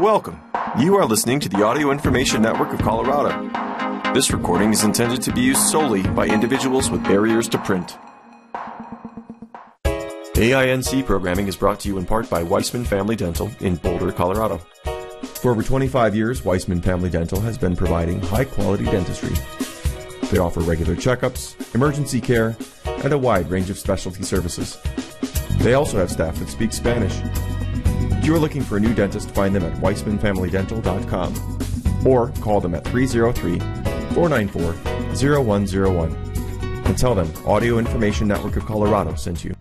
Welcome. You are listening to the Audio Information Network of Colorado. This recording is intended to be used solely by individuals with barriers to print. AINC programming is brought to you in part by Weissman Family Dental in Boulder, Colorado. For over 25 years, Weissman Family Dental has been providing high quality dentistry. They offer regular checkups, emergency care, and a wide range of specialty services. They also have staff that speak Spanish. If you are looking for a new dentist, find them at weissmanfamilydental.com or call them at 303 494 0101 and tell them Audio Information Network of Colorado sent you.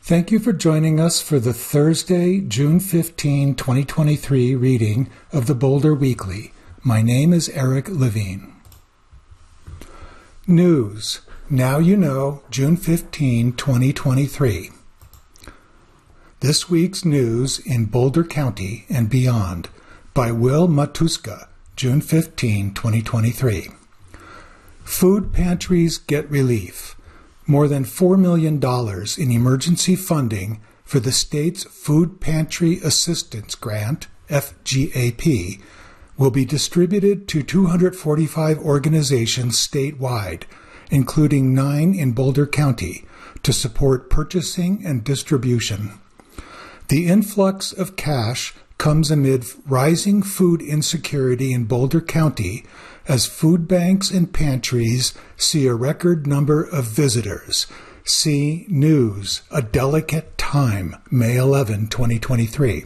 Thank you for joining us for the Thursday, June 15, 2023 reading of the Boulder Weekly. My name is Eric Levine. News. Now you know, June 15, 2023. This week's news in Boulder County and beyond by Will Matuska, June 15, 2023. Food pantries get relief. More than $4 million in emergency funding for the state's Food Pantry Assistance Grant, FGAP, will be distributed to 245 organizations statewide, including nine in Boulder County, to support purchasing and distribution. The influx of cash comes amid rising food insecurity in Boulder County as food banks and pantries see a record number of visitors. See News, A Delicate Time, May 11, 2023.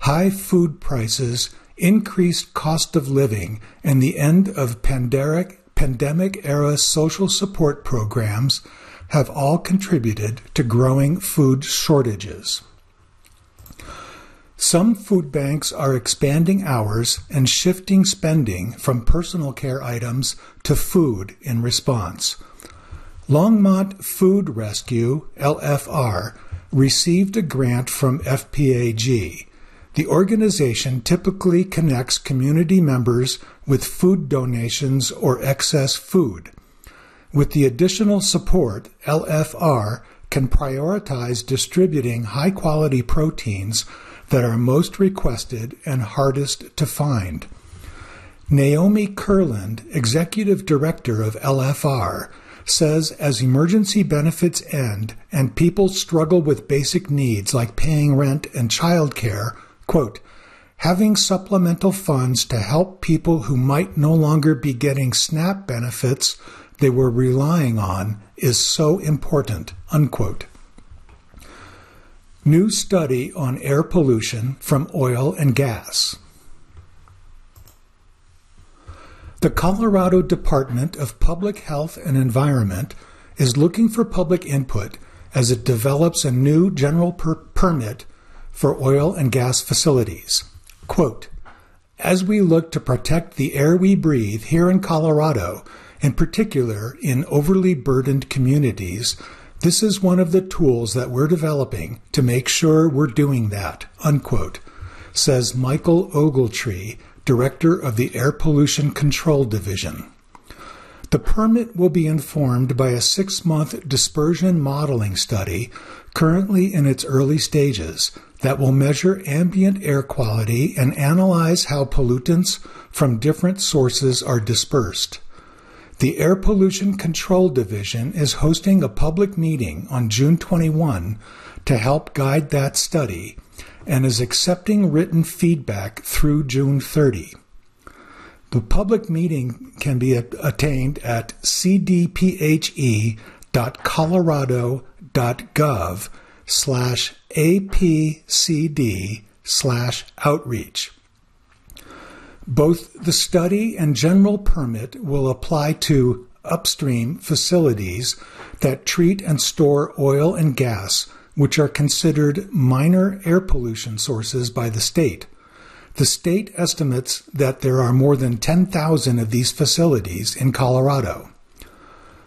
High food prices, increased cost of living, and the end of pandemic, pandemic era social support programs have all contributed to growing food shortages. Some food banks are expanding hours and shifting spending from personal care items to food in response. Longmont Food Rescue, LFR, received a grant from FPAG. The organization typically connects community members with food donations or excess food. With the additional support, LFR can prioritize distributing high quality proteins that are most requested and hardest to find. Naomi Kurland, Executive Director of LFR, says as emergency benefits end and people struggle with basic needs like paying rent and childcare, quote, having supplemental funds to help people who might no longer be getting SNAP benefits they were relying on is so important, unquote. New study on air pollution from oil and gas. The Colorado Department of Public Health and Environment is looking for public input as it develops a new general per- permit for oil and gas facilities. Quote, as we look to protect the air we breathe here in Colorado, in particular in overly burdened communities, this is one of the tools that we're developing to make sure we're doing that, unquote, says Michael Ogletree, Director of the Air Pollution Control Division. The permit will be informed by a six month dispersion modeling study currently in its early stages that will measure ambient air quality and analyze how pollutants from different sources are dispersed. The Air Pollution Control Division is hosting a public meeting on June 21 to help guide that study and is accepting written feedback through June 30. The public meeting can be attained at cdphe.colorado.gov slash apcd slash outreach. Both the study and general permit will apply to upstream facilities that treat and store oil and gas, which are considered minor air pollution sources by the state. The state estimates that there are more than 10,000 of these facilities in Colorado.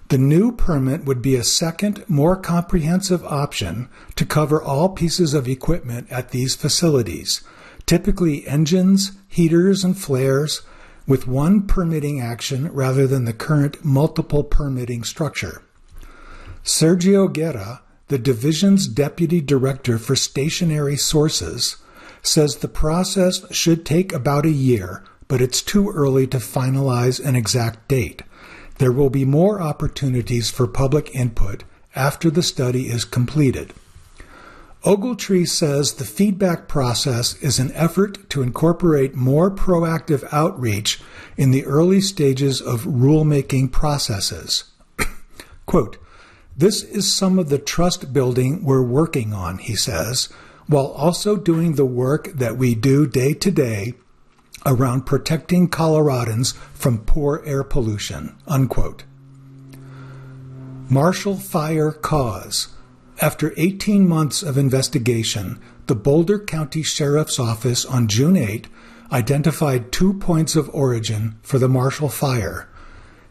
The new permit would be a second, more comprehensive option to cover all pieces of equipment at these facilities, typically engines, heaters, and flares, with one permitting action rather than the current multiple permitting structure. Sergio Guerra, the division's deputy director for stationary sources, says the process should take about a year, but it's too early to finalize an exact date. There will be more opportunities for public input after the study is completed. Ogletree says the feedback process is an effort to incorporate more proactive outreach in the early stages of rulemaking processes. Quote, this is some of the trust building we're working on, he says, while also doing the work that we do day to day around protecting Coloradans from poor air pollution. Unquote. Marshall Fire Cause. After 18 months of investigation, the Boulder County Sheriff's Office on June 8 identified two points of origin for the Marshall Fire.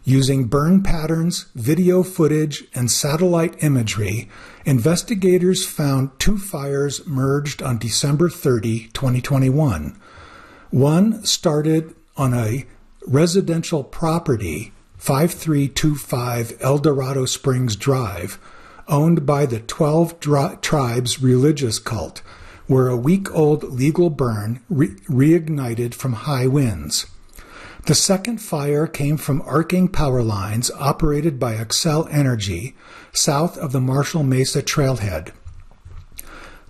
Using burn patterns, video footage, and satellite imagery, investigators found two fires merged on December 30, 2021. One started on a residential property, 5325 Eldorado Springs Drive, owned by the 12 Tribes religious cult, where a week old legal burn re- reignited from high winds. The second fire came from arcing power lines operated by Xcel Energy south of the Marshall Mesa trailhead.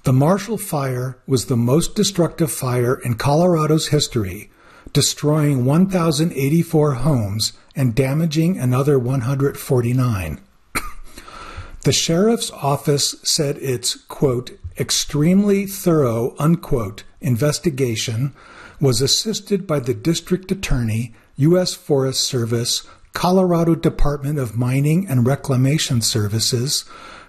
The Marshall Fire was the most destructive fire in Colorado's history, destroying 1,084 homes and damaging another 149. The sheriff's office said its, quote, extremely thorough, unquote, investigation was assisted by the district attorney, U.S. Forest Service, Colorado Department of Mining and Reclamation Services,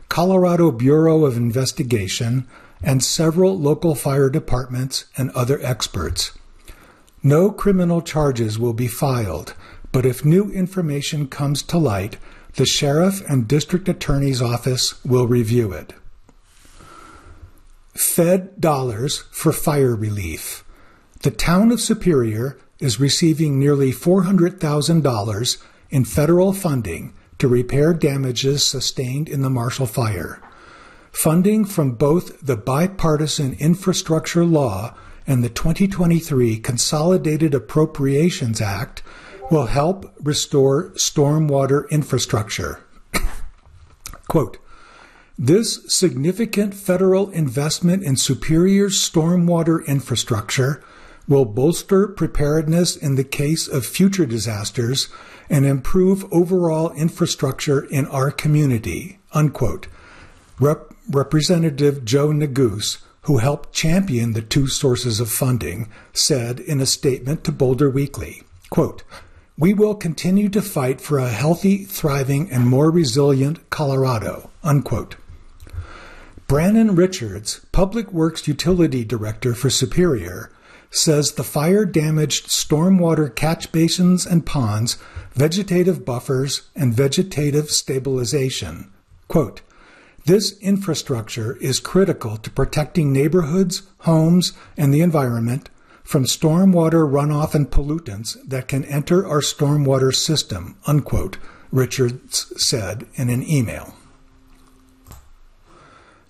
Colorado Bureau of Investigation, and several local fire departments and other experts. No criminal charges will be filed, but if new information comes to light, the sheriff and district attorney's office will review it. Fed dollars for fire relief. The town of Superior is receiving nearly $400,000 in federal funding to repair damages sustained in the Marshall Fire. Funding from both the bipartisan infrastructure law and the 2023 Consolidated Appropriations Act will help restore stormwater infrastructure. Quote, this significant federal investment in superior stormwater infrastructure will bolster preparedness in the case of future disasters and improve overall infrastructure in our community. Unquote. Rep- Representative Joe Neguse, who helped champion the two sources of funding, said in a statement to Boulder Weekly, quote, we will continue to fight for a healthy, thriving, and more resilient Colorado. Unquote. Brannon Richards, Public Works Utility Director for Superior, says the fire damaged stormwater catch basins and ponds, vegetative buffers, and vegetative stabilization. Quote, this infrastructure is critical to protecting neighborhoods, homes, and the environment from stormwater runoff and pollutants that can enter our stormwater system, unquote, Richards said in an email.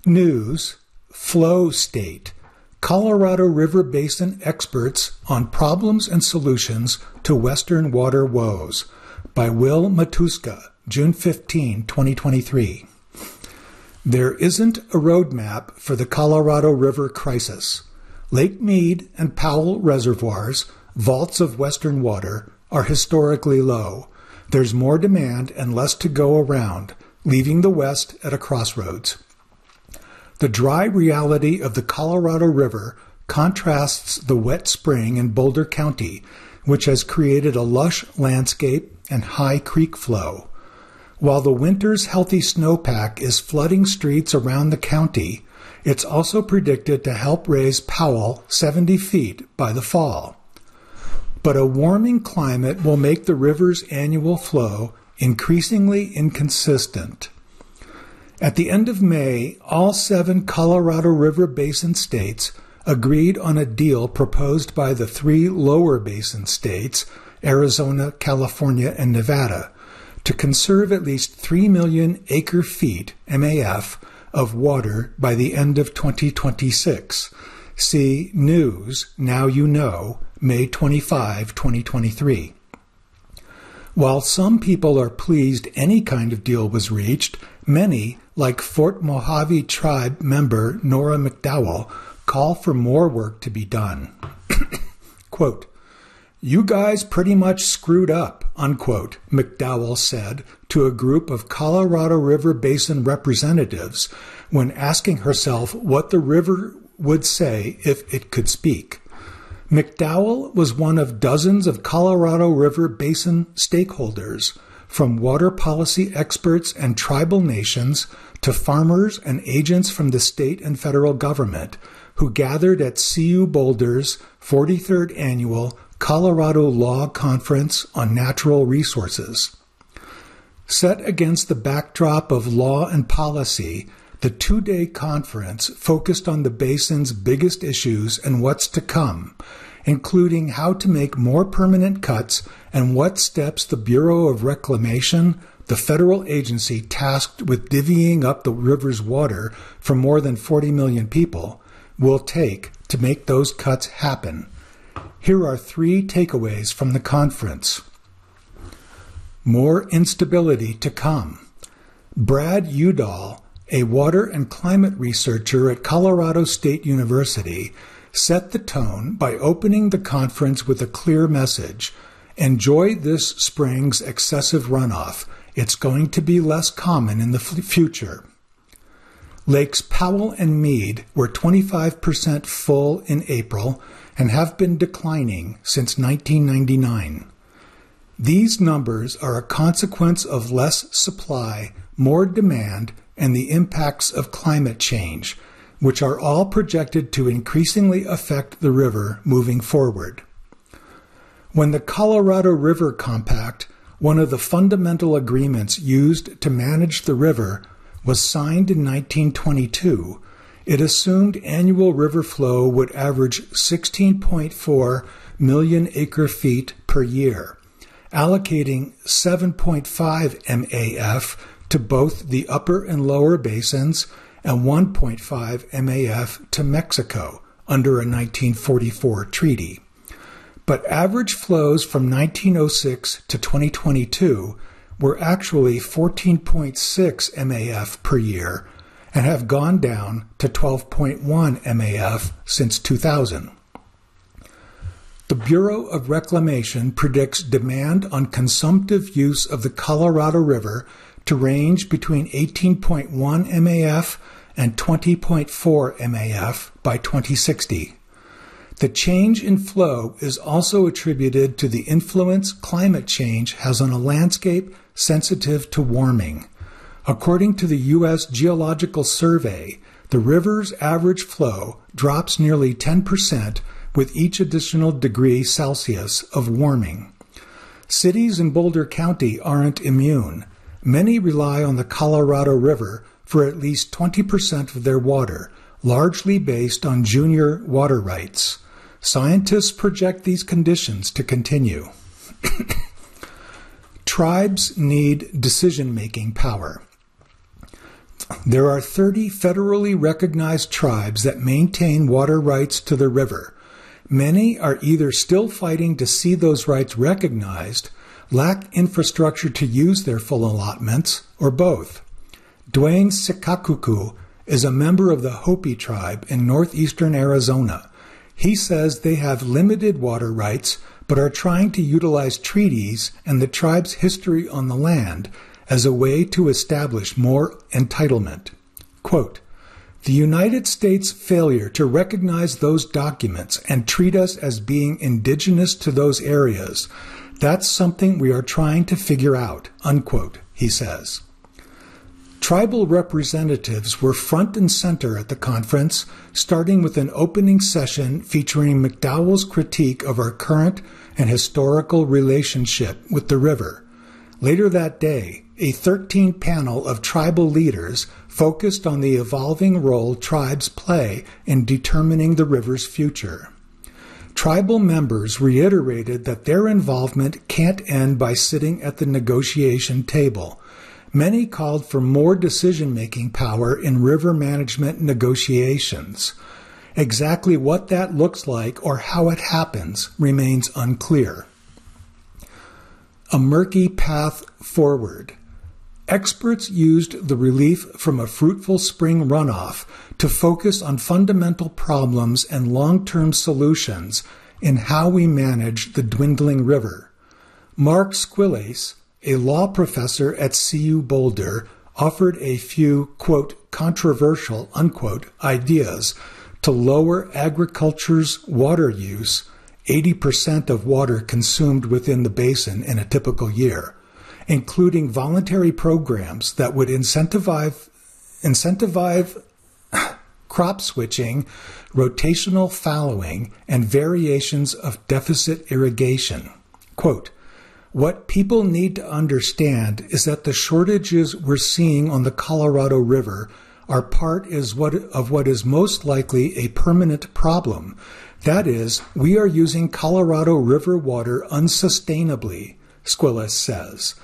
News Flow State Colorado River Basin Experts on Problems and Solutions to Western Water Woes by Will Matuska, June 15, 2023. There isn't a roadmap for the Colorado River crisis. Lake Mead and Powell reservoirs, vaults of western water, are historically low. There's more demand and less to go around, leaving the West at a crossroads. The dry reality of the Colorado River contrasts the wet spring in Boulder County, which has created a lush landscape and high creek flow. While the winter's healthy snowpack is flooding streets around the county, it's also predicted to help raise Powell 70 feet by the fall. But a warming climate will make the river's annual flow increasingly inconsistent. At the end of May, all seven Colorado River Basin states agreed on a deal proposed by the three lower basin states, Arizona, California, and Nevada, to conserve at least 3 million acre feet, MAF, of water by the end of 2026, See News, Now You Know, May 25, 2023. While some people are pleased any kind of deal was reached, many, like Fort Mojave Tribe member Nora McDowell, call for more work to be done. Quote, you guys pretty much screwed up, unquote, McDowell said to a group of Colorado River Basin representatives when asking herself what the river would say if it could speak. McDowell was one of dozens of Colorado River Basin stakeholders, from water policy experts and tribal nations to farmers and agents from the state and federal government, who gathered at CU Boulder's 43rd annual Colorado Law Conference on Natural Resources. Set against the backdrop of law and policy, the two day conference focused on the basin's biggest issues and what's to come, including how to make more permanent cuts and what steps the Bureau of Reclamation, the federal agency tasked with divvying up the river's water for more than 40 million people, will take to make those cuts happen. Here are three takeaways from the conference. More instability to come. Brad Udall a water and climate researcher at Colorado State University, set the tone by opening the conference with a clear message Enjoy this spring's excessive runoff. It's going to be less common in the f- future. Lakes Powell and Mead were 25% full in April and have been declining since 1999. These numbers are a consequence of less supply, more demand, and the impacts of climate change, which are all projected to increasingly affect the river moving forward. When the Colorado River Compact, one of the fundamental agreements used to manage the river, was signed in 1922, it assumed annual river flow would average 16.4 million acre feet per year, allocating 7.5 MAF to both the upper and lower basins and 1.5 MAF to Mexico under a 1944 treaty. But average flows from 1906 to 2022 were actually 14.6 MAF per year and have gone down to 12.1 MAF since 2000. The Bureau of Reclamation predicts demand on consumptive use of the Colorado River to range between 18.1 MAF and 20.4 MAF by 2060. The change in flow is also attributed to the influence climate change has on a landscape sensitive to warming. According to the U.S. Geological Survey, the river's average flow drops nearly 10% with each additional degree Celsius of warming. Cities in Boulder County aren't immune. Many rely on the Colorado River for at least 20% of their water, largely based on junior water rights. Scientists project these conditions to continue. Tribes need decision making power. There are 30 federally recognized tribes that maintain water rights to the river. Many are either still fighting to see those rights recognized lack infrastructure to use their full allotments, or both. Dwayne Secakuku is a member of the Hopi tribe in northeastern Arizona. He says they have limited water rights but are trying to utilize treaties and the tribe's history on the land as a way to establish more entitlement. Quote, the United States' failure to recognize those documents and treat us as being indigenous to those areas that's something we are trying to figure out, unquote, he says. Tribal representatives were front and center at the conference, starting with an opening session featuring McDowell's critique of our current and historical relationship with the river. Later that day, a 13 panel of tribal leaders focused on the evolving role tribes play in determining the river's future. Tribal members reiterated that their involvement can't end by sitting at the negotiation table. Many called for more decision making power in river management negotiations. Exactly what that looks like or how it happens remains unclear. A murky path forward. Experts used the relief from a fruitful spring runoff to focus on fundamental problems and long term solutions in how we manage the dwindling river. Mark Squillace, a law professor at CU Boulder, offered a few, quote, controversial, unquote, ideas to lower agriculture's water use, 80% of water consumed within the basin in a typical year including voluntary programs that would incentivize, incentivize crop switching, rotational fallowing, and variations of deficit irrigation. Quote, what people need to understand is that the shortages we're seeing on the Colorado River are part is what, of what is most likely a permanent problem. That is, we are using Colorado River water unsustainably, Squillace says.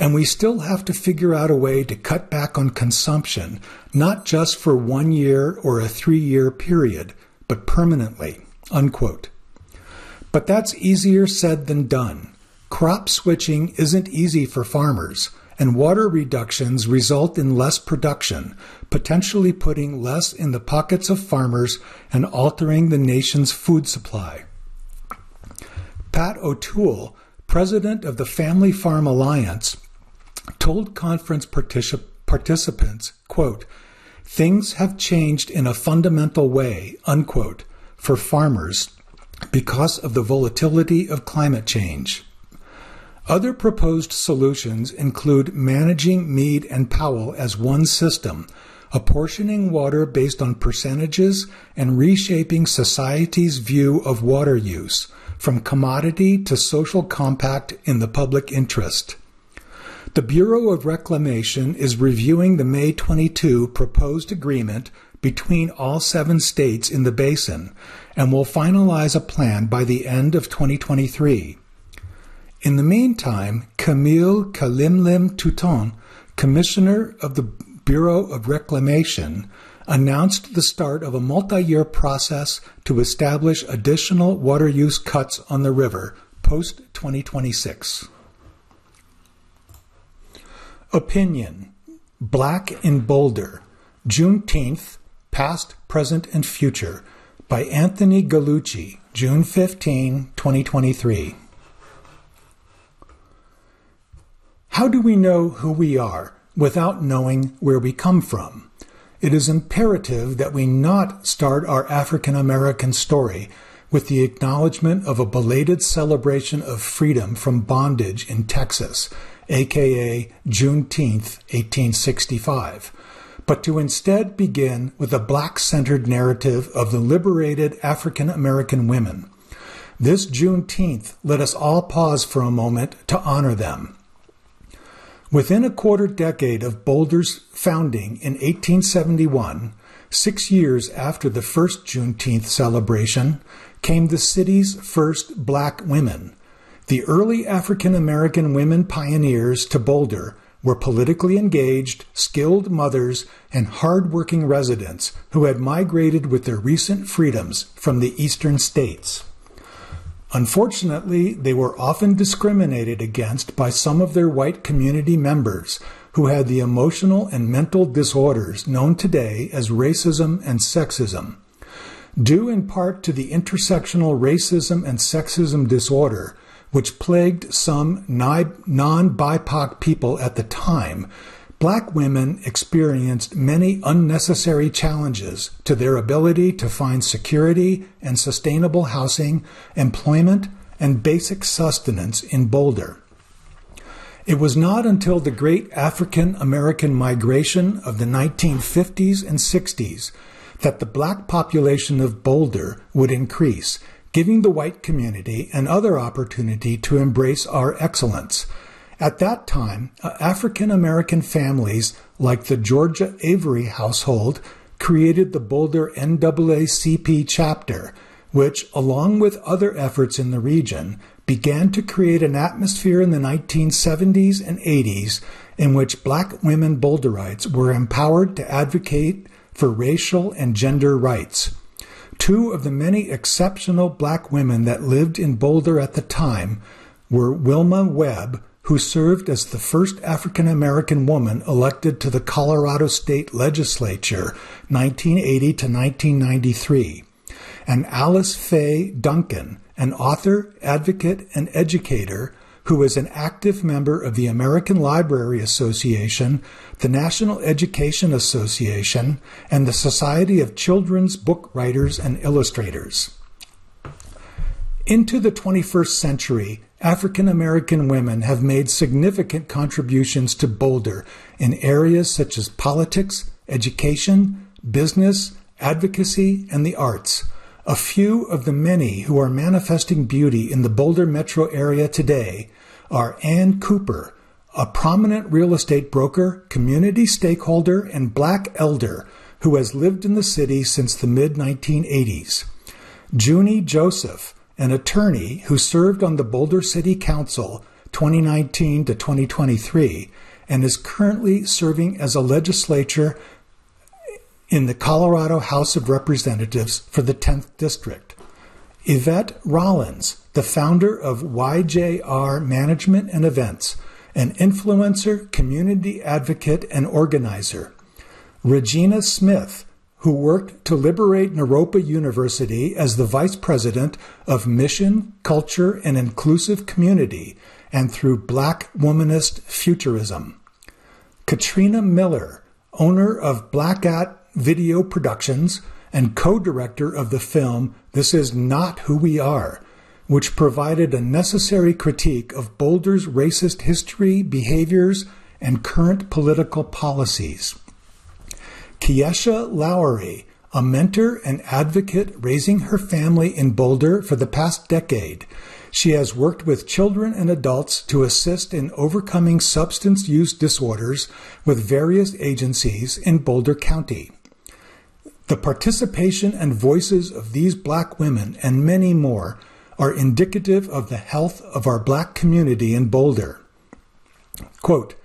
And we still have to figure out a way to cut back on consumption, not just for one year or a three year period, but permanently. Unquote. But that's easier said than done. Crop switching isn't easy for farmers, and water reductions result in less production, potentially putting less in the pockets of farmers and altering the nation's food supply. Pat O'Toole, president of the Family Farm Alliance, told conference particip- participants, quote, things have changed in a fundamental way, unquote, for farmers because of the volatility of climate change. Other proposed solutions include managing Mead and Powell as one system, apportioning water based on percentages, and reshaping society's view of water use from commodity to social compact in the public interest. The Bureau of Reclamation is reviewing the May 22 proposed agreement between all seven states in the basin and will finalize a plan by the end of 2023. In the meantime, Camille Calimlim Touton, Commissioner of the Bureau of Reclamation, announced the start of a multi year process to establish additional water use cuts on the river post 2026. Opinion Black in Boulder, Juneteenth, Past, Present, and Future by Anthony Gallucci, June 15, 2023. How do we know who we are without knowing where we come from? It is imperative that we not start our African American story with the acknowledgement of a belated celebration of freedom from bondage in Texas aka Juneteenth, 1865, but to instead begin with a black centered narrative of the liberated African American women. This Juneteenth, let us all pause for a moment to honor them. Within a quarter decade of Boulder's founding in 1871, six years after the first Juneteenth celebration, came the city's first black women, the early African American women pioneers to Boulder were politically engaged, skilled mothers, and hard-working residents who had migrated with their recent freedoms from the eastern states. Unfortunately, they were often discriminated against by some of their white community members who had the emotional and mental disorders known today as racism and sexism. Due in part to the intersectional racism and sexism disorder, which plagued some non BIPOC people at the time, black women experienced many unnecessary challenges to their ability to find security and sustainable housing, employment, and basic sustenance in Boulder. It was not until the great African American migration of the 1950s and 60s that the black population of Boulder would increase giving the white community another opportunity to embrace our excellence. At that time, uh, African American families like the Georgia Avery household created the Boulder NAACP chapter, which, along with other efforts in the region, began to create an atmosphere in the 1970s and 80s in which black women Boulderites were empowered to advocate for racial and gender rights. Two of the many exceptional black women that lived in Boulder at the time were Wilma Webb, who served as the first African American woman elected to the Colorado State Legislature 1980 to 1993, and Alice Faye Duncan, an author, advocate, and educator who is an active member of the American Library Association, the National Education Association, and the Society of Children's Book Writers and Illustrators. Into the 21st century, African American women have made significant contributions to Boulder in areas such as politics, education, business, advocacy, and the arts. A few of the many who are manifesting beauty in the Boulder metro area today are Ann Cooper, a prominent real estate broker, community stakeholder, and black elder who has lived in the city since the mid 1980s. Junie Joseph, an attorney who served on the Boulder City Council 2019 to 2023 and is currently serving as a legislature in the Colorado House of Representatives for the 10th District. Yvette Rollins, the founder of YJR Management and Events, an influencer, community advocate, and organizer. Regina Smith, who worked to liberate Naropa University as the vice president of Mission, Culture, and Inclusive Community, and through Black Womanist Futurism. Katrina Miller, owner of Blackat Video Productions and co director of the film This Is Not Who We Are, which provided a necessary critique of Boulder's racist history, behaviors, and current political policies. Kiesha Lowry, a mentor and advocate raising her family in Boulder for the past decade. She has worked with children and adults to assist in overcoming substance use disorders with various agencies in Boulder County. The participation and voices of these black women and many more are indicative of the health of our black community in Boulder. Quote,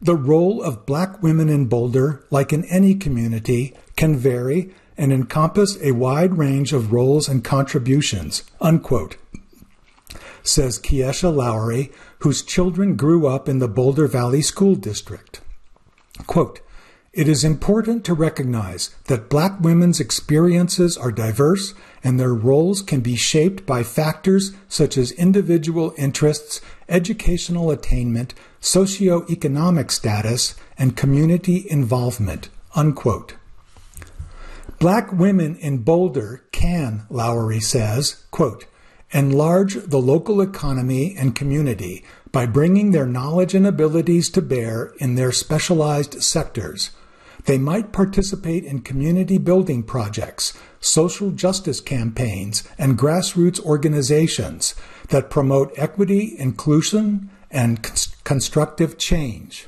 the role of black women in Boulder, like in any community, can vary and encompass a wide range of roles and contributions, unquote, says Kiesha Lowry, whose children grew up in the Boulder Valley School District. Quote, it is important to recognize that black women's experiences are diverse and their roles can be shaped by factors such as individual interests, educational attainment, socioeconomic status, and community involvement. Unquote. Black women in Boulder can, Lowry says, quote, enlarge the local economy and community by bringing their knowledge and abilities to bear in their specialized sectors. They might participate in community building projects, social justice campaigns, and grassroots organizations that promote equity, inclusion, and constructive change.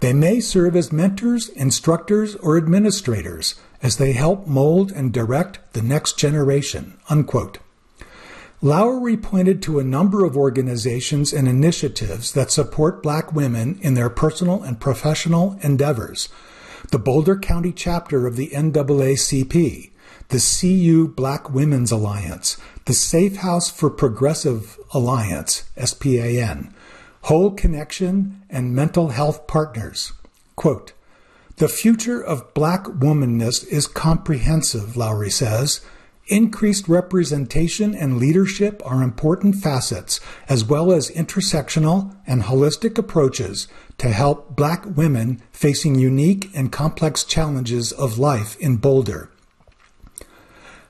They may serve as mentors, instructors, or administrators as they help mold and direct the next generation. Unquote. Lowry pointed to a number of organizations and initiatives that support black women in their personal and professional endeavors. The Boulder County chapter of the NAACP, the CU Black Women's Alliance, the Safe House for Progressive Alliance, SPAN, Whole Connection, and Mental Health Partners. Quote, the future of black womanness is comprehensive, Lowry says. Increased representation and leadership are important facets, as well as intersectional and holistic approaches to help black women facing unique and complex challenges of life in Boulder.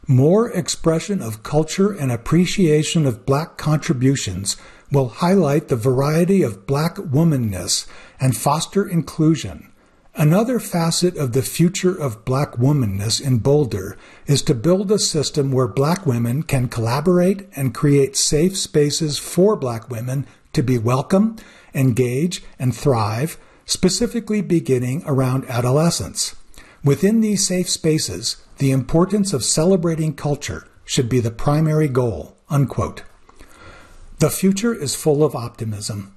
More expression of culture and appreciation of black contributions will highlight the variety of black womanness and foster inclusion Another facet of the future of black womanness in Boulder is to build a system where black women can collaborate and create safe spaces for black women to be welcome, engage, and thrive, specifically beginning around adolescence. Within these safe spaces, the importance of celebrating culture should be the primary goal. Unquote. The future is full of optimism.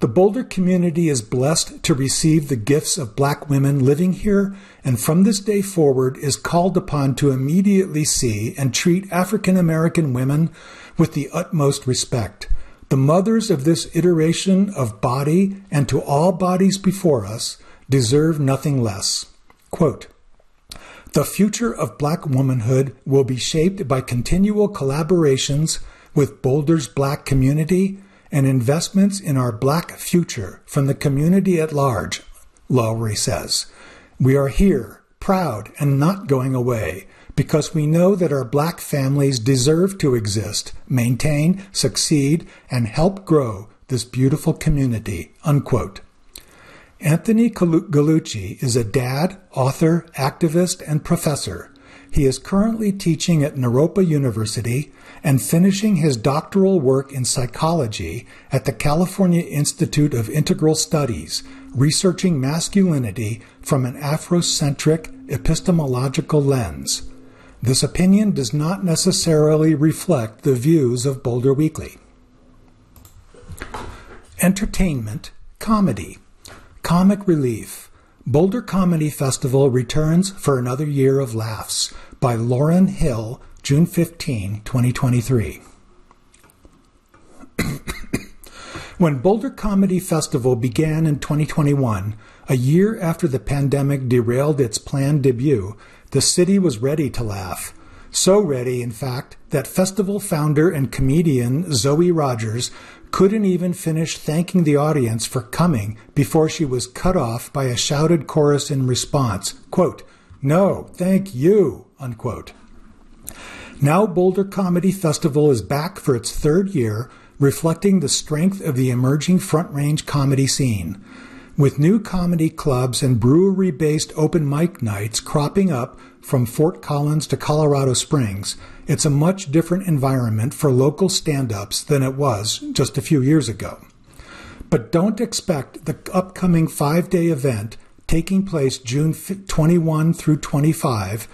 The Boulder community is blessed to receive the gifts of black women living here, and from this day forward is called upon to immediately see and treat African American women with the utmost respect. The mothers of this iteration of body and to all bodies before us deserve nothing less. Quote, the future of black womanhood will be shaped by continual collaborations with Boulder's black community and investments in our black future from the community at large, Lowry says. We are here, proud, and not going away, because we know that our black families deserve to exist, maintain, succeed, and help grow this beautiful community. Unquote. Anthony Gallucci is a dad, author, activist, and professor. He is currently teaching at Naropa University and finishing his doctoral work in psychology at the California Institute of Integral Studies, researching masculinity from an Afrocentric epistemological lens. This opinion does not necessarily reflect the views of Boulder Weekly. Entertainment, comedy. Comic Relief Boulder Comedy Festival returns for another year of laughs by Lauren Hill, June 15, 2023. when Boulder Comedy Festival began in 2021, a year after the pandemic derailed its planned debut, the city was ready to laugh. So ready, in fact, that festival founder and comedian Zoe Rogers couldn't even finish thanking the audience for coming before she was cut off by a shouted chorus in response, quote, No, thank you, unquote. Now Boulder Comedy Festival is back for its third year, reflecting the strength of the emerging Front Range comedy scene. With new comedy clubs and brewery based open mic nights cropping up from Fort Collins to Colorado Springs, it's a much different environment for local stand ups than it was just a few years ago. But don't expect the upcoming five day event taking place June 21 through 25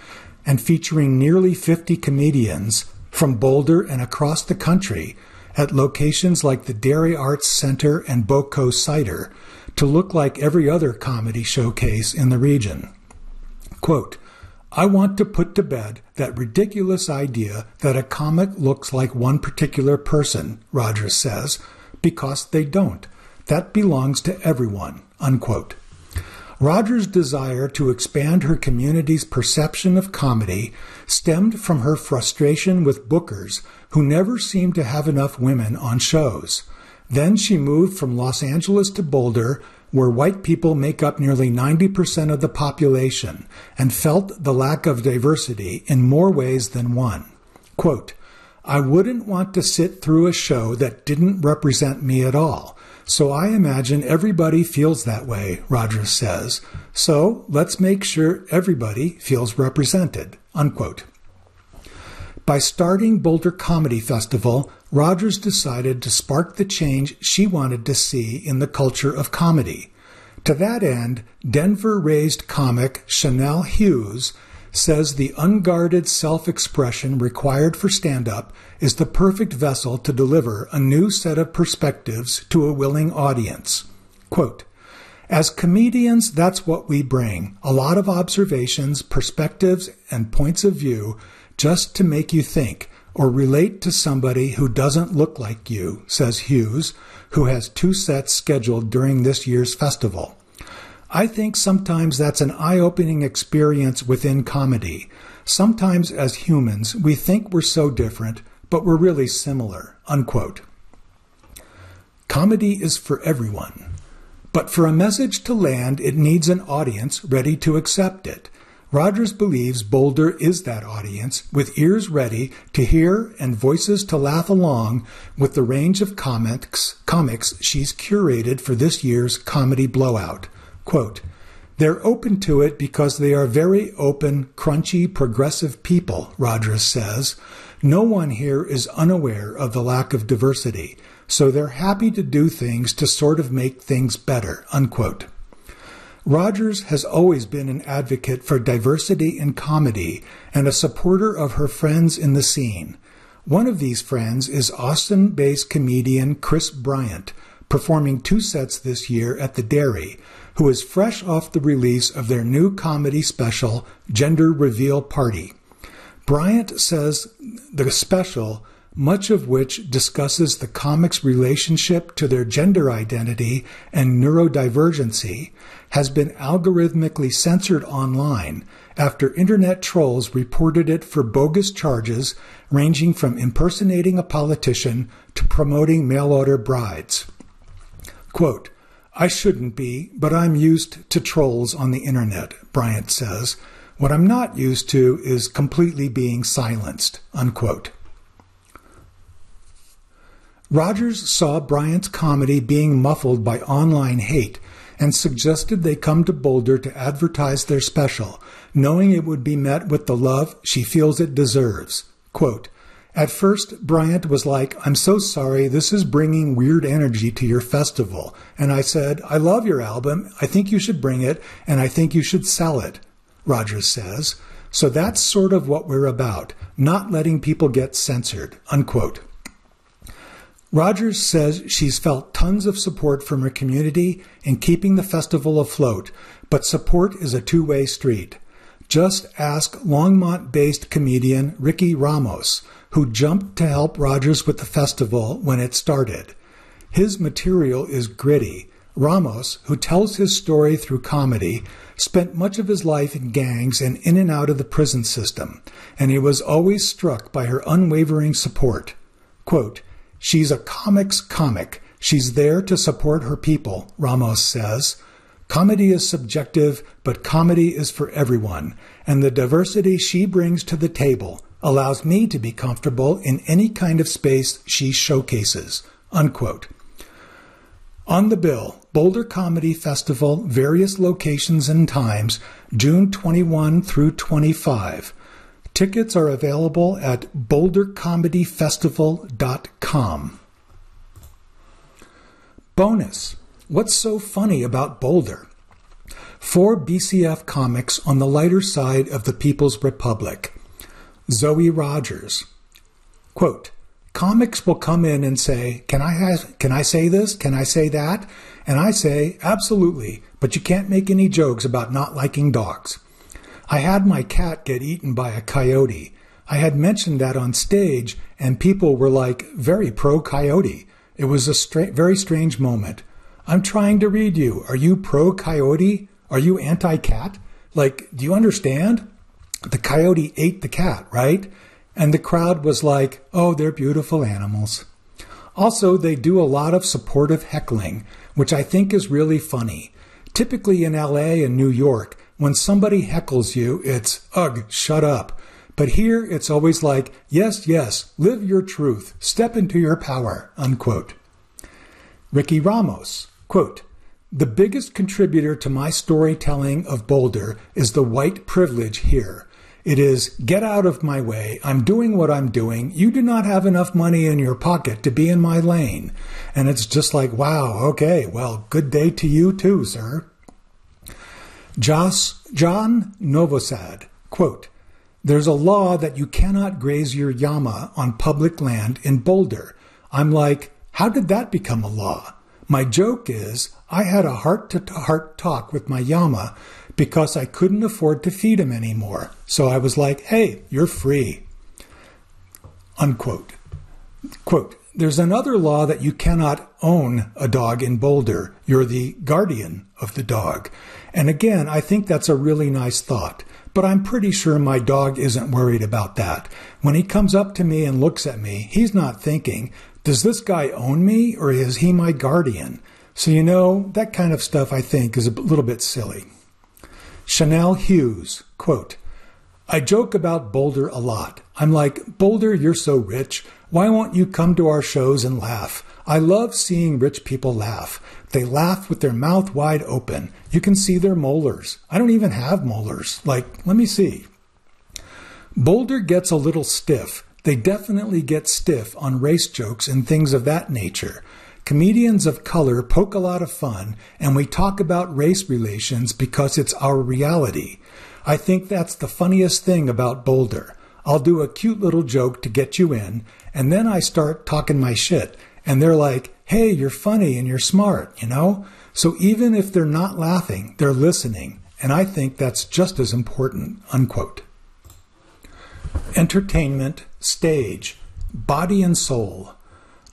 and featuring nearly 50 comedians from Boulder and across the country at locations like the Dairy Arts Center and Boco Cider to look like every other comedy showcase in the region. Quote, I want to put to bed that ridiculous idea that a comic looks like one particular person, Rogers says, because they don't. That belongs to everyone. Unquote. Rogers' desire to expand her community's perception of comedy stemmed from her frustration with bookers who never seemed to have enough women on shows. Then she moved from Los Angeles to Boulder where white people make up nearly 90% of the population and felt the lack of diversity in more ways than one. Quote, I wouldn't want to sit through a show that didn't represent me at all. So I imagine everybody feels that way, Rogers says. So let's make sure everybody feels represented. Unquote. By starting Boulder Comedy Festival, Rogers decided to spark the change she wanted to see in the culture of comedy. To that end, Denver raised comic Chanel Hughes says the unguarded self expression required for stand up is the perfect vessel to deliver a new set of perspectives to a willing audience. Quote, as comedians, that's what we bring a lot of observations, perspectives, and points of view just to make you think or relate to somebody who doesn't look like you, says Hughes, who has two sets scheduled during this year's festival. I think sometimes that's an eye opening experience within comedy. Sometimes as humans, we think we're so different, but we're really similar. Unquote. Comedy is for everyone. But for a message to land, it needs an audience ready to accept it. Rogers believes Boulder is that audience, with ears ready to hear and voices to laugh along with the range of comics, comics she's curated for this year's comedy blowout. Quote, they're open to it because they are very open, crunchy, progressive people, Rogers says. No one here is unaware of the lack of diversity, so they're happy to do things to sort of make things better, unquote. Rogers has always been an advocate for diversity in comedy and a supporter of her friends in the scene. One of these friends is Austin based comedian Chris Bryant, performing two sets this year at the Dairy, who is fresh off the release of their new comedy special, Gender Reveal Party. Bryant says the special, much of which discusses the comics' relationship to their gender identity and neurodivergency, has been algorithmically censored online after internet trolls reported it for bogus charges ranging from impersonating a politician to promoting mail order brides. Quote, I shouldn't be, but I'm used to trolls on the internet, Bryant says. What I'm not used to is completely being silenced. Unquote. Rogers saw Bryant's comedy being muffled by online hate and suggested they come to Boulder to advertise their special, knowing it would be met with the love she feels it deserves. Quote, at first, Bryant was like, I'm so sorry, this is bringing weird energy to your festival. And I said, I love your album, I think you should bring it, and I think you should sell it, Rogers says. So that's sort of what we're about, not letting people get censored, unquote. Rogers says she's felt tons of support from her community in keeping the festival afloat, but support is a two way street. Just ask Longmont based comedian Ricky Ramos, who jumped to help Rogers with the festival when it started. His material is gritty. Ramos, who tells his story through comedy, spent much of his life in gangs and in and out of the prison system, and he was always struck by her unwavering support. Quote, She's a comic's comic. She's there to support her people, Ramos says. Comedy is subjective, but comedy is for everyone, and the diversity she brings to the table allows me to be comfortable in any kind of space she showcases. Unquote. On the bill, Boulder Comedy Festival, various locations and times, June 21 through 25. Tickets are available at bouldercomedyfestival.com. Bonus What's so funny about Boulder? Four BCF comics on the lighter side of the People's Republic. Zoe Rogers. Quote, comics will come in and say, "Can I have, can I say this? Can I say that?" And I say, "Absolutely, but you can't make any jokes about not liking dogs." I had my cat get eaten by a coyote. I had mentioned that on stage and people were like very pro coyote. It was a stra- very strange moment. I'm trying to read you. Are you pro coyote? Are you anti cat? Like, do you understand? The coyote ate the cat, right? And the crowd was like, oh, they're beautiful animals. Also, they do a lot of supportive heckling, which I think is really funny. Typically in LA and New York, when somebody heckles you, it's, ugh, shut up. But here it's always like, yes, yes, live your truth, step into your power, unquote. Ricky Ramos, Quote, the biggest contributor to my storytelling of Boulder is the white privilege here. It is, get out of my way. I'm doing what I'm doing. You do not have enough money in your pocket to be in my lane. And it's just like, wow, okay, well, good day to you too, sir. Joss, John Novosad, quote, There's a law that you cannot graze your llama on public land in Boulder. I'm like, how did that become a law? My joke is, I had a heart to heart talk with my llama because I couldn't afford to feed him anymore. So I was like, hey, you're free. Unquote. Quote, there's another law that you cannot own a dog in Boulder. You're the guardian of the dog. And again, I think that's a really nice thought. But I'm pretty sure my dog isn't worried about that. When he comes up to me and looks at me, he's not thinking, does this guy own me or is he my guardian? So, you know, that kind of stuff I think is a little bit silly. Chanel Hughes, quote, I joke about Boulder a lot. I'm like, Boulder, you're so rich. Why won't you come to our shows and laugh? I love seeing rich people laugh. They laugh with their mouth wide open. You can see their molars. I don't even have molars. Like, let me see. Boulder gets a little stiff they definitely get stiff on race jokes and things of that nature. Comedians of color poke a lot of fun, and we talk about race relations because it's our reality. I think that's the funniest thing about Boulder. I'll do a cute little joke to get you in, and then I start talking my shit, and they're like, hey, you're funny and you're smart, you know? So even if they're not laughing, they're listening. And I think that's just as important, unquote. Entertainment, stage, body and soul.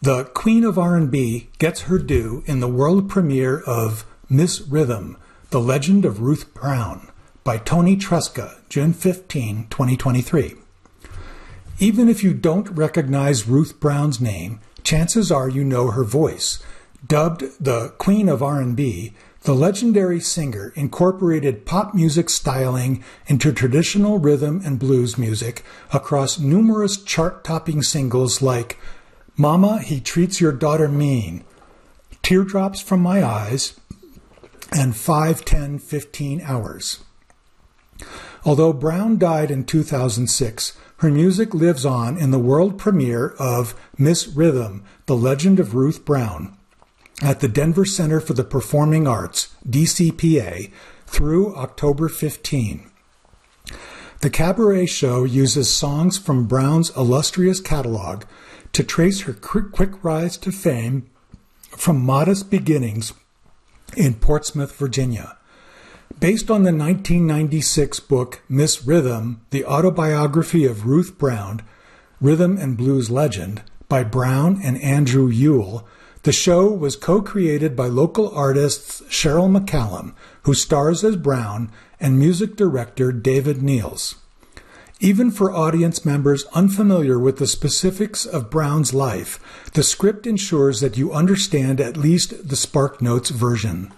The Queen of R&B gets her due in the world premiere of Miss Rhythm, The Legend of Ruth Brown by Tony Tresca, June 15, 2023. Even if you don't recognize Ruth Brown's name, chances are you know her voice. Dubbed the Queen of R&B, the legendary singer incorporated pop music styling into traditional rhythm and blues music across numerous chart-topping singles like Mama, he treats your daughter mean. Teardrops from my eyes and 5, 10, 15 hours. Although Brown died in 2006, her music lives on in the world premiere of Miss Rhythm, The Legend of Ruth Brown, at the Denver Center for the Performing Arts, DCPA, through October 15. The cabaret show uses songs from Brown's illustrious catalog to trace her quick rise to fame from modest beginnings in Portsmouth, Virginia. Based on the 1996 book Miss Rhythm, the autobiography of Ruth Brown, Rhythm and Blues Legend, by Brown and Andrew Yule, the show was co created by local artists Cheryl McCallum, who stars as Brown, and music director David Nehls. Even for audience members unfamiliar with the specifics of Brown's life, the script ensures that you understand at least the SparkNotes version.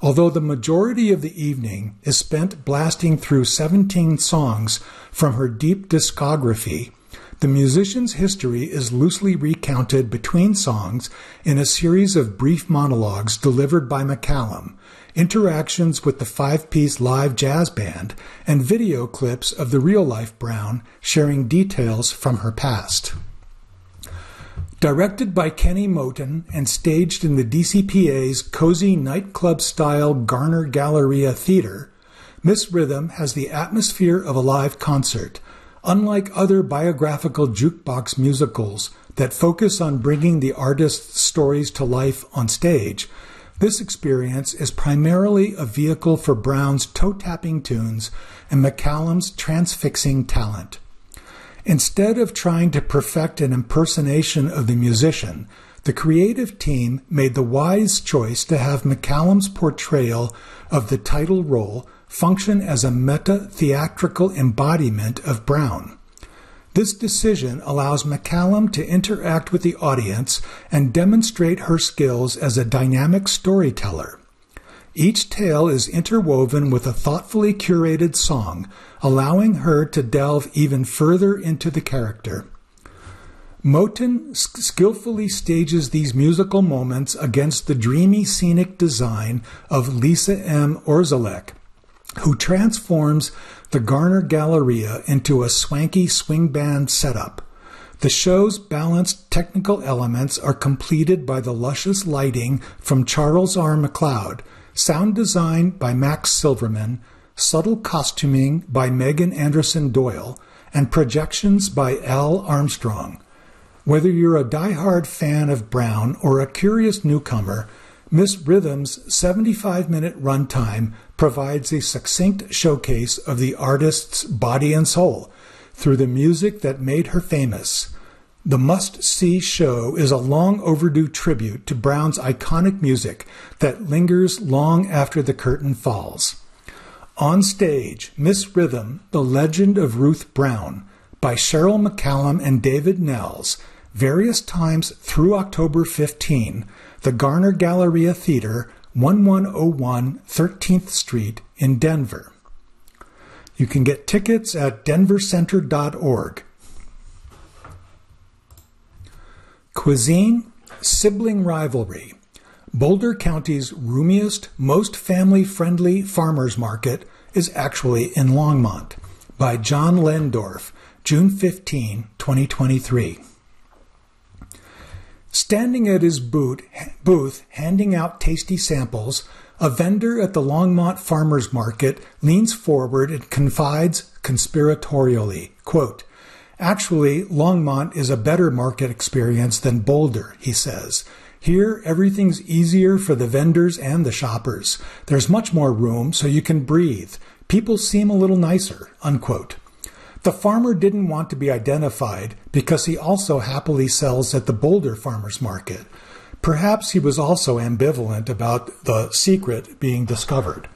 Although the majority of the evening is spent blasting through 17 songs from her deep discography, the musician's history is loosely recounted between songs in a series of brief monologues delivered by McCallum, interactions with the five piece live jazz band, and video clips of the real life Brown sharing details from her past. Directed by Kenny Moten and staged in the DCPA's cozy nightclub style Garner Galleria Theater, Miss Rhythm has the atmosphere of a live concert, unlike other biographical jukebox musicals that focus on bringing the artist's stories to life on stage. This experience is primarily a vehicle for Brown's toe tapping tunes and McCallum's transfixing talent. Instead of trying to perfect an impersonation of the musician, the creative team made the wise choice to have McCallum's portrayal of the title role function as a meta theatrical embodiment of Brown. This decision allows McCallum to interact with the audience and demonstrate her skills as a dynamic storyteller. Each tale is interwoven with a thoughtfully curated song, allowing her to delve even further into the character. Moten skillfully stages these musical moments against the dreamy scenic design of Lisa M. Orzolek, who transforms the Garner Galleria into a swanky swing band setup. The show's balanced technical elements are completed by the luscious lighting from Charles R. MacLeod, sound design by Max Silverman, subtle costuming by Meghan Anderson Doyle, and projections by Al Armstrong. Whether you're a die-hard fan of Brown or a curious newcomer, Miss Rhythm's 75 minute runtime provides a succinct showcase of the artist's body and soul through the music that made her famous. The must see show is a long overdue tribute to Brown's iconic music that lingers long after the curtain falls. On stage, Miss Rhythm, The Legend of Ruth Brown by Cheryl McCallum and David Nehls, various times through October 15, the Garner Galleria Theater 1101 13th Street in Denver. You can get tickets at denvercenter.org. Cuisine, sibling rivalry. Boulder County's roomiest, most family friendly farmers market is actually in Longmont by John Lehndorff, June 15, 2023. Standing at his boot, booth handing out tasty samples, a vendor at the Longmont Farmers Market leans forward and confides conspiratorially, quote, Actually, Longmont is a better market experience than Boulder, he says. Here, everything's easier for the vendors and the shoppers. There's much more room so you can breathe. People seem a little nicer. Unquote. The farmer didn't want to be identified because he also happily sells at the Boulder Farmers Market. Perhaps he was also ambivalent about the secret being discovered.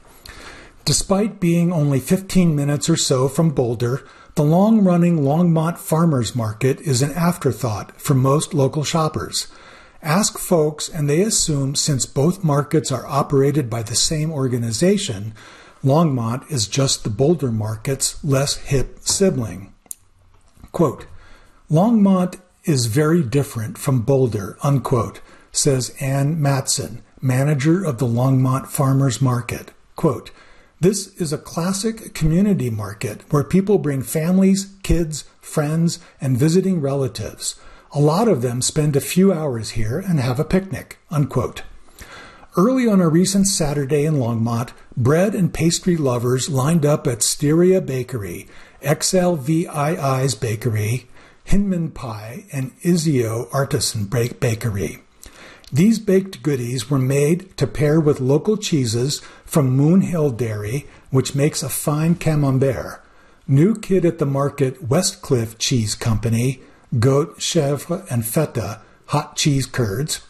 Despite being only 15 minutes or so from Boulder, the long running Longmont Farmers Market is an afterthought for most local shoppers. Ask folks, and they assume since both markets are operated by the same organization, Longmont is just the Boulder market's less hip sibling. Quote, Longmont is very different from Boulder, unquote, says Ann Matson, manager of the Longmont Farmers Market. Quote, this is a classic community market where people bring families, kids, friends, and visiting relatives. A lot of them spend a few hours here and have a picnic. Unquote. Early on a recent Saturday in Longmont, bread and pastry lovers lined up at Styria Bakery, XLVII's Bakery, Hinman Pie, and Izio Artisan Bakery. These baked goodies were made to pair with local cheeses from Moon Hill Dairy, which makes a fine camembert. New kid at the market Westcliff Cheese Company, goat, chèvre, and feta, hot cheese curds.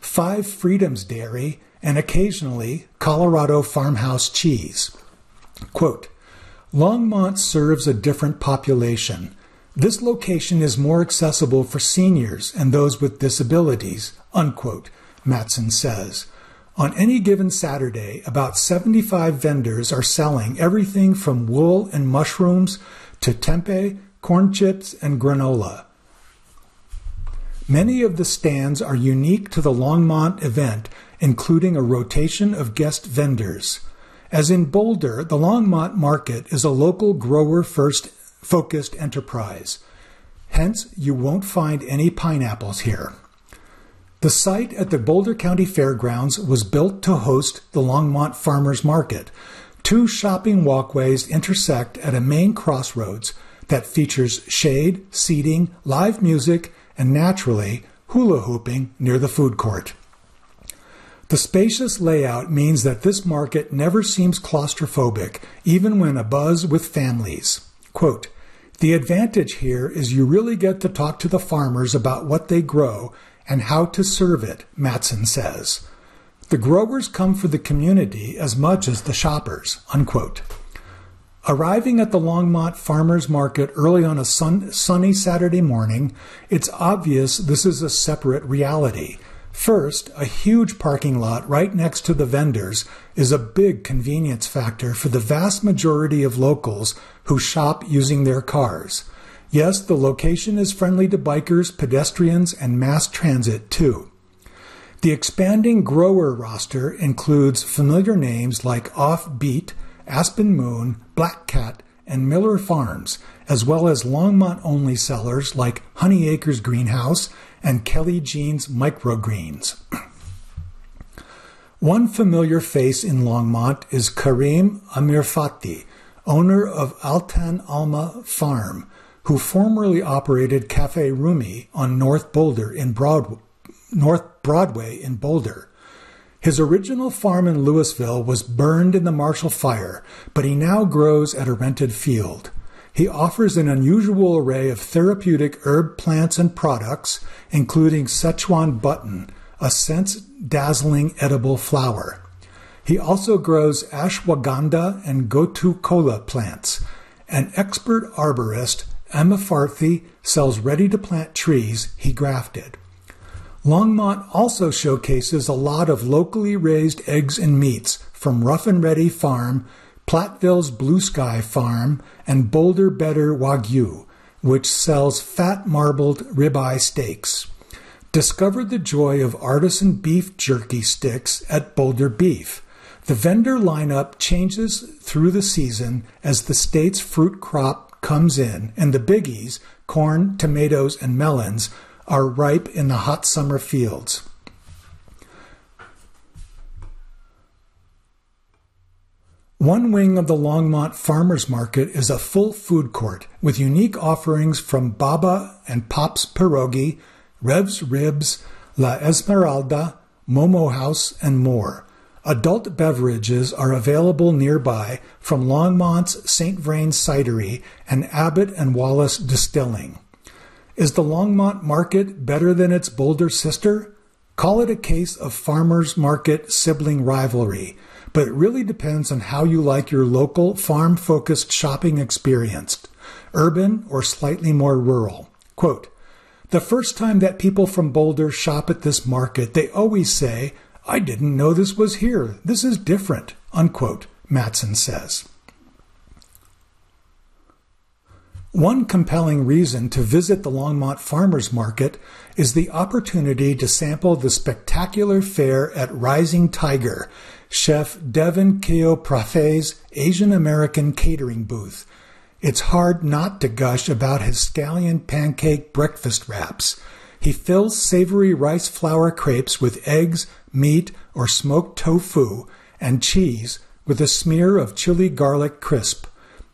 Five Freedoms Dairy, and occasionally Colorado farmhouse cheese. Quote, Longmont serves a different population. This location is more accessible for seniors and those with disabilities, unquote, Matson says. On any given Saturday, about 75 vendors are selling everything from wool and mushrooms to tempeh, corn chips, and granola. Many of the stands are unique to the Longmont event, including a rotation of guest vendors. As in Boulder, the Longmont Market is a local grower first focused enterprise. Hence, you won't find any pineapples here. The site at the Boulder County Fairgrounds was built to host the Longmont Farmers Market. Two shopping walkways intersect at a main crossroads that features shade, seating, live music, and naturally, hula hooping near the food court. The spacious layout means that this market never seems claustrophobic, even when abuzz with families. Quote, the advantage here is you really get to talk to the farmers about what they grow and how to serve it, Matson says. The growers come for the community as much as the shoppers. Unquote. Arriving at the Longmont Farmers Market early on a sun, sunny Saturday morning, it's obvious this is a separate reality. First, a huge parking lot right next to the vendors is a big convenience factor for the vast majority of locals who shop using their cars. Yes, the location is friendly to bikers, pedestrians, and mass transit too. The expanding grower roster includes familiar names like Offbeat, Aspen Moon, Black Cat, and Miller Farms, as well as Longmont only sellers like Honey Acres Greenhouse and Kelly Jean's Microgreens. One familiar face in Longmont is Karim Amirfati, owner of Altan Alma Farm, who formerly operated Cafe Rumi on North Boulder in Broad, North Broadway in Boulder. His original farm in Louisville was burned in the Marshall Fire, but he now grows at a rented field. He offers an unusual array of therapeutic herb plants and products, including Szechuan button, a sense dazzling edible flower. He also grows ashwagandha and gotu kola plants. An expert arborist Amirfati sells ready to plant trees he grafted. Longmont also showcases a lot of locally raised eggs and meats from Rough and Ready Farm, Platteville's Blue Sky Farm, and Boulder Better Wagyu, which sells fat marbled ribeye steaks. Discover the joy of artisan beef jerky sticks at Boulder Beef. The vendor lineup changes through the season as the state's fruit crop comes in, and the biggies, corn, tomatoes, and melons, are ripe in the hot summer fields. One wing of the Longmont Farmers Market is a full food court with unique offerings from Baba and Pop's Pierogi, Rev's Ribs, La Esmeralda, Momo House, and more. Adult beverages are available nearby from Longmont's St. Vrain Cidery and Abbott and Wallace Distilling. Is the Longmont market better than its Boulder sister? Call it a case of farmers market sibling rivalry, but it really depends on how you like your local farm focused shopping experience, urban or slightly more rural. Quote, the first time that people from Boulder shop at this market, they always say, I didn't know this was here. This is different, unquote, Matson says. One compelling reason to visit the Longmont Farmers Market is the opportunity to sample the spectacular fare at Rising Tiger, Chef Devin Keoprafe's Asian American catering booth. It's hard not to gush about his scallion pancake breakfast wraps. He fills savory rice flour crepes with eggs, meat, or smoked tofu, and cheese with a smear of chili garlic crisp.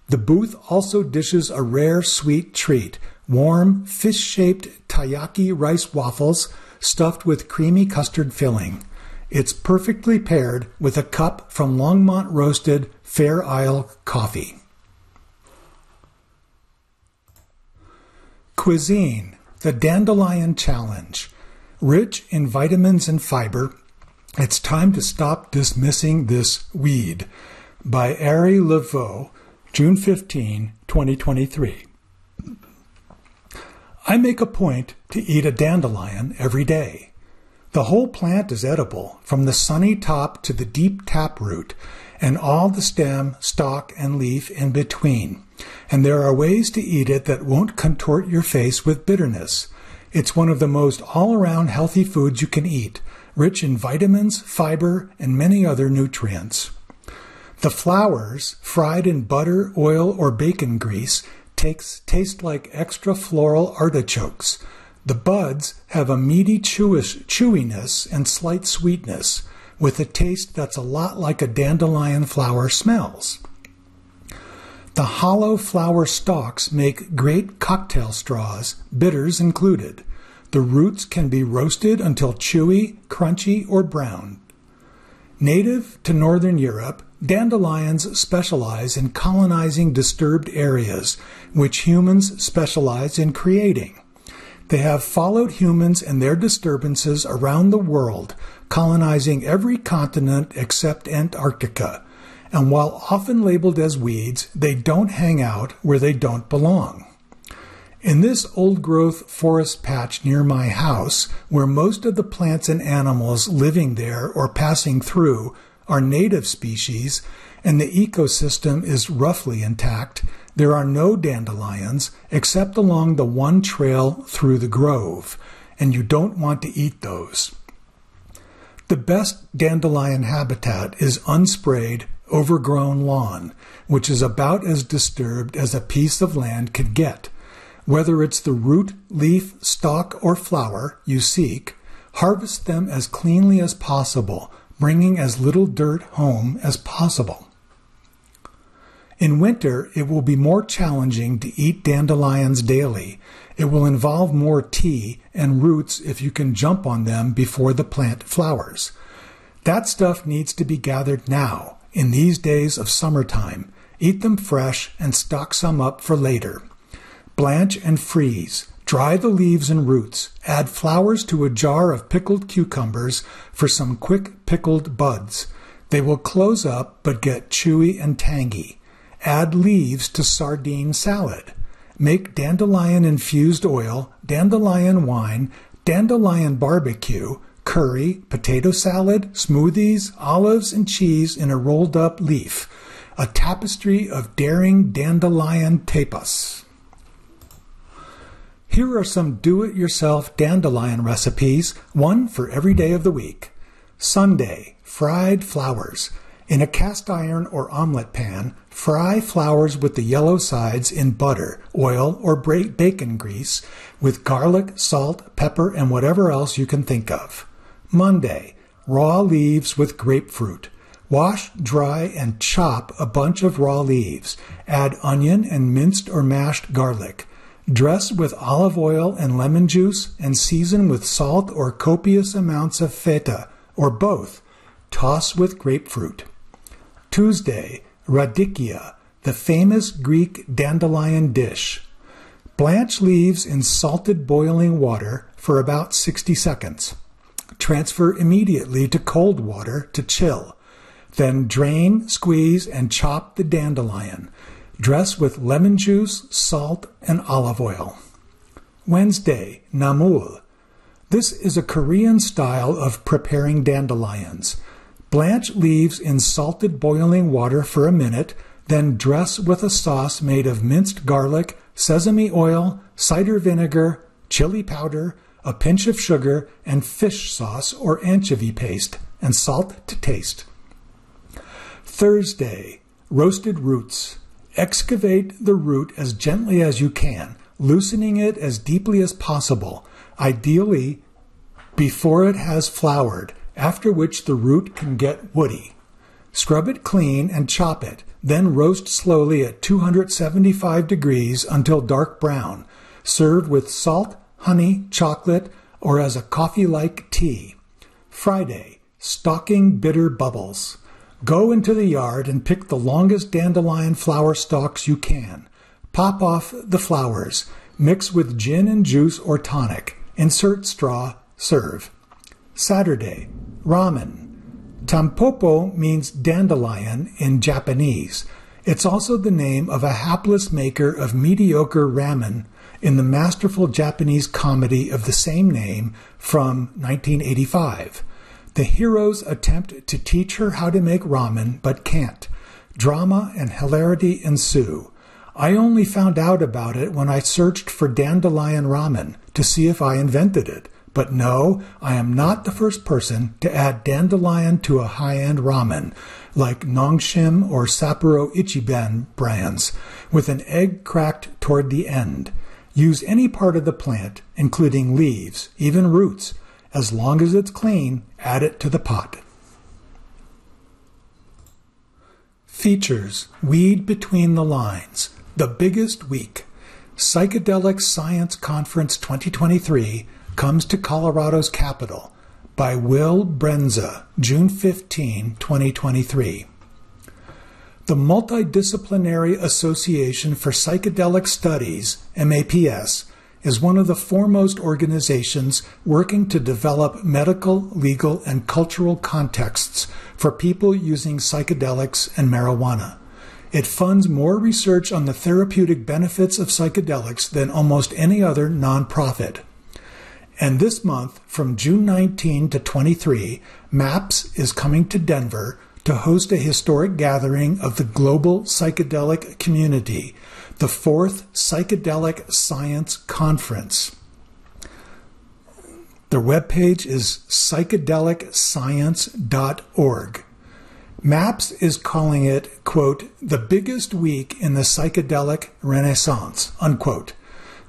The booth also dishes a rare sweet treat warm, fish shaped taiyaki rice waffles stuffed with creamy custard filling. It's perfectly paired with a cup from Longmont Roasted Fair Isle coffee. Cuisine The Dandelion Challenge. Rich in vitamins and fiber, it's time to stop dismissing this weed. By Ari LeVaux June 15, 2023. I make a point to eat a dandelion every day. The whole plant is edible, from the sunny top to the deep tap root, and all the stem, stalk, and leaf in between. And there are ways to eat it that won't contort your face with bitterness. It's one of the most all around healthy foods you can eat, rich in vitamins, fiber, and many other nutrients. The flowers, fried in butter, oil, or bacon grease, takes, taste like extra floral artichokes. The buds have a meaty chewish, chewiness and slight sweetness, with a taste that's a lot like a dandelion flower smells. The hollow flower stalks make great cocktail straws, bitters included. The roots can be roasted until chewy, crunchy, or brown. Native to Northern Europe, Dandelions specialize in colonizing disturbed areas, which humans specialize in creating. They have followed humans and their disturbances around the world, colonizing every continent except Antarctica. And while often labeled as weeds, they don't hang out where they don't belong. In this old growth forest patch near my house, where most of the plants and animals living there or passing through are native species and the ecosystem is roughly intact, there are no dandelions except along the one trail through the grove, and you don't want to eat those. The best dandelion habitat is unsprayed, overgrown lawn, which is about as disturbed as a piece of land could get. Whether it's the root, leaf, stalk, or flower you seek, harvest them as cleanly as possible bringing as little dirt home as possible. In winter, it will be more challenging to eat dandelions daily. It will involve more tea and roots if you can jump on them before the plant flowers. That stuff needs to be gathered now, in these days of summertime. Eat them fresh and stock some up for later. Blanch and freeze. Dry the leaves and roots. Add flowers to a jar of pickled cucumbers for some quick pickled buds. They will close up but get chewy and tangy. Add leaves to sardine salad. Make dandelion infused oil, dandelion wine, dandelion barbecue, curry, potato salad, smoothies, olives, and cheese in a rolled up leaf. A tapestry of daring dandelion tapas. Here are some do it yourself dandelion recipes, one for every day of the week. Sunday, fried flowers. In a cast iron or omelet pan, fry flowers with the yellow sides in butter, oil, or bacon grease with garlic, salt, pepper, and whatever else you can think of. Monday, raw leaves with grapefruit. Wash, dry, and chop a bunch of raw leaves. Add onion and minced or mashed garlic. Dress with olive oil and lemon juice and season with salt or copious amounts of feta, or both. Toss with grapefruit. Tuesday, radicchia, the famous Greek dandelion dish. Blanch leaves in salted boiling water for about 60 seconds. Transfer immediately to cold water to chill. Then drain, squeeze, and chop the dandelion. Dress with lemon juice, salt, and olive oil. Wednesday, namul. This is a Korean style of preparing dandelions. Blanch leaves in salted boiling water for a minute, then dress with a sauce made of minced garlic, sesame oil, cider vinegar, chili powder, a pinch of sugar, and fish sauce or anchovy paste, and salt to taste. Thursday, roasted roots. Excavate the root as gently as you can, loosening it as deeply as possible, ideally before it has flowered, after which the root can get woody. Scrub it clean and chop it, then roast slowly at 275 degrees until dark brown. Serve with salt, honey, chocolate, or as a coffee like tea. Friday, stalking bitter bubbles. Go into the yard and pick the longest dandelion flower stalks you can. Pop off the flowers. Mix with gin and juice or tonic. Insert straw. Serve. Saturday, ramen. Tampopo means dandelion in Japanese. It's also the name of a hapless maker of mediocre ramen in the masterful Japanese comedy of the same name from 1985. The heroes attempt to teach her how to make ramen, but can't. Drama and hilarity ensue. I only found out about it when I searched for dandelion ramen to see if I invented it. But no, I am not the first person to add dandelion to a high end ramen, like Nongshim or Sapporo Ichiban brands, with an egg cracked toward the end. Use any part of the plant, including leaves, even roots as long as it's clean, add it to the pot. Features Weed Between the Lines, The Biggest Week. Psychedelic Science Conference 2023 comes to Colorado's capital by Will Brendza, June 15, 2023. The Multidisciplinary Association for Psychedelic Studies, MAPS, is one of the foremost organizations working to develop medical, legal, and cultural contexts for people using psychedelics and marijuana. It funds more research on the therapeutic benefits of psychedelics than almost any other nonprofit. And this month, from June 19 to 23, MAPS is coming to Denver to host a historic gathering of the global psychedelic community the fourth Psychedelic Science Conference. Their webpage is psychedelicscience.org. MAPS is calling it, quote, the biggest week in the psychedelic renaissance, unquote.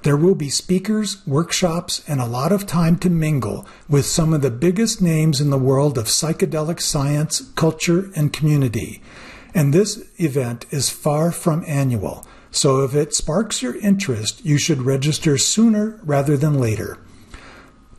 There will be speakers, workshops, and a lot of time to mingle with some of the biggest names in the world of psychedelic science, culture, and community. And this event is far from annual. So if it sparks your interest, you should register sooner rather than later.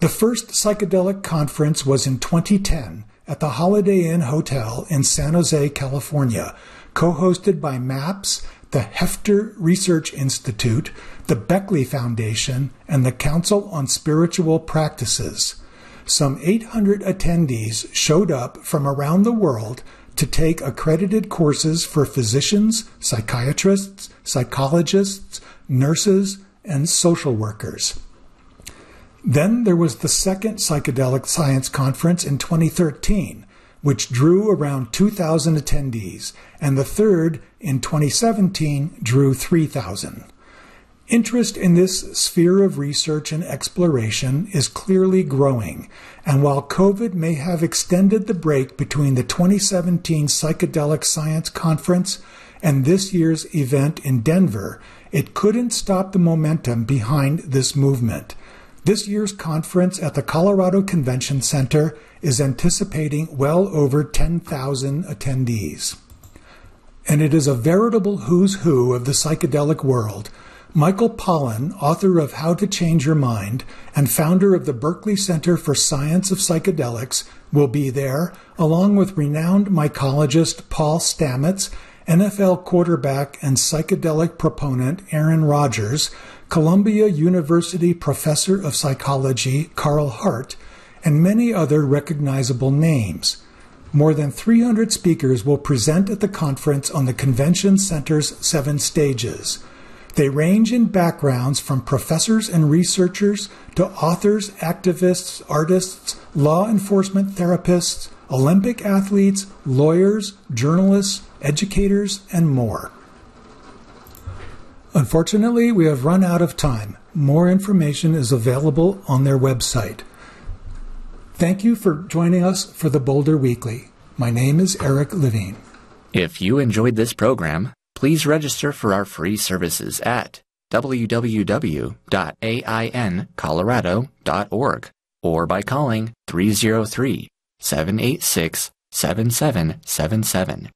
The first psychedelic conference was in 2010 at the Holiday Inn Hotel in San Jose, California, co hosted by MAPS, the Hefter Research Institute, the Beckley Foundation, and the Council on Spiritual Practices. Some 800 attendees showed up from around the world to take accredited courses for physicians, psychiatrists, psychologists, nurses, and social workers. Then there was the second Psychedelic Science Conference in 2013, which drew around 2,000 attendees, and the third in 2017 drew 3,000. Interest in this sphere of research and exploration is clearly growing, and while COVID may have extended the break between the 2017 Psychedelic Science Conference and this year's event in Denver, it couldn't stop the momentum behind this movement. This year's conference at the Colorado Convention Center is anticipating well over 10,000 attendees. And it is a veritable who's who of the psychedelic world Michael Pollan, author of How to Change Your Mind and founder of the Berkeley Center for Science of Psychedelics, will be there, along with renowned mycologist Paul Stamets, NFL quarterback and psychedelic proponent Aaron Rodgers, Columbia University professor of psychology Carl Hart, and many other recognizable names. More than 300 speakers will present at the conference on the convention center's seven stages. They range in backgrounds from professors and researchers to authors, activists, artists, law enforcement therapists, Olympic athletes, lawyers, journalists, educators, and more. Unfortunately, we have run out of time. More information is available on their website. Thank you for joining us for the Boulder Weekly. My name is Eric Levine. If you enjoyed this program, please register for our free services at www.aincolorado.org or by calling 303 786 7777.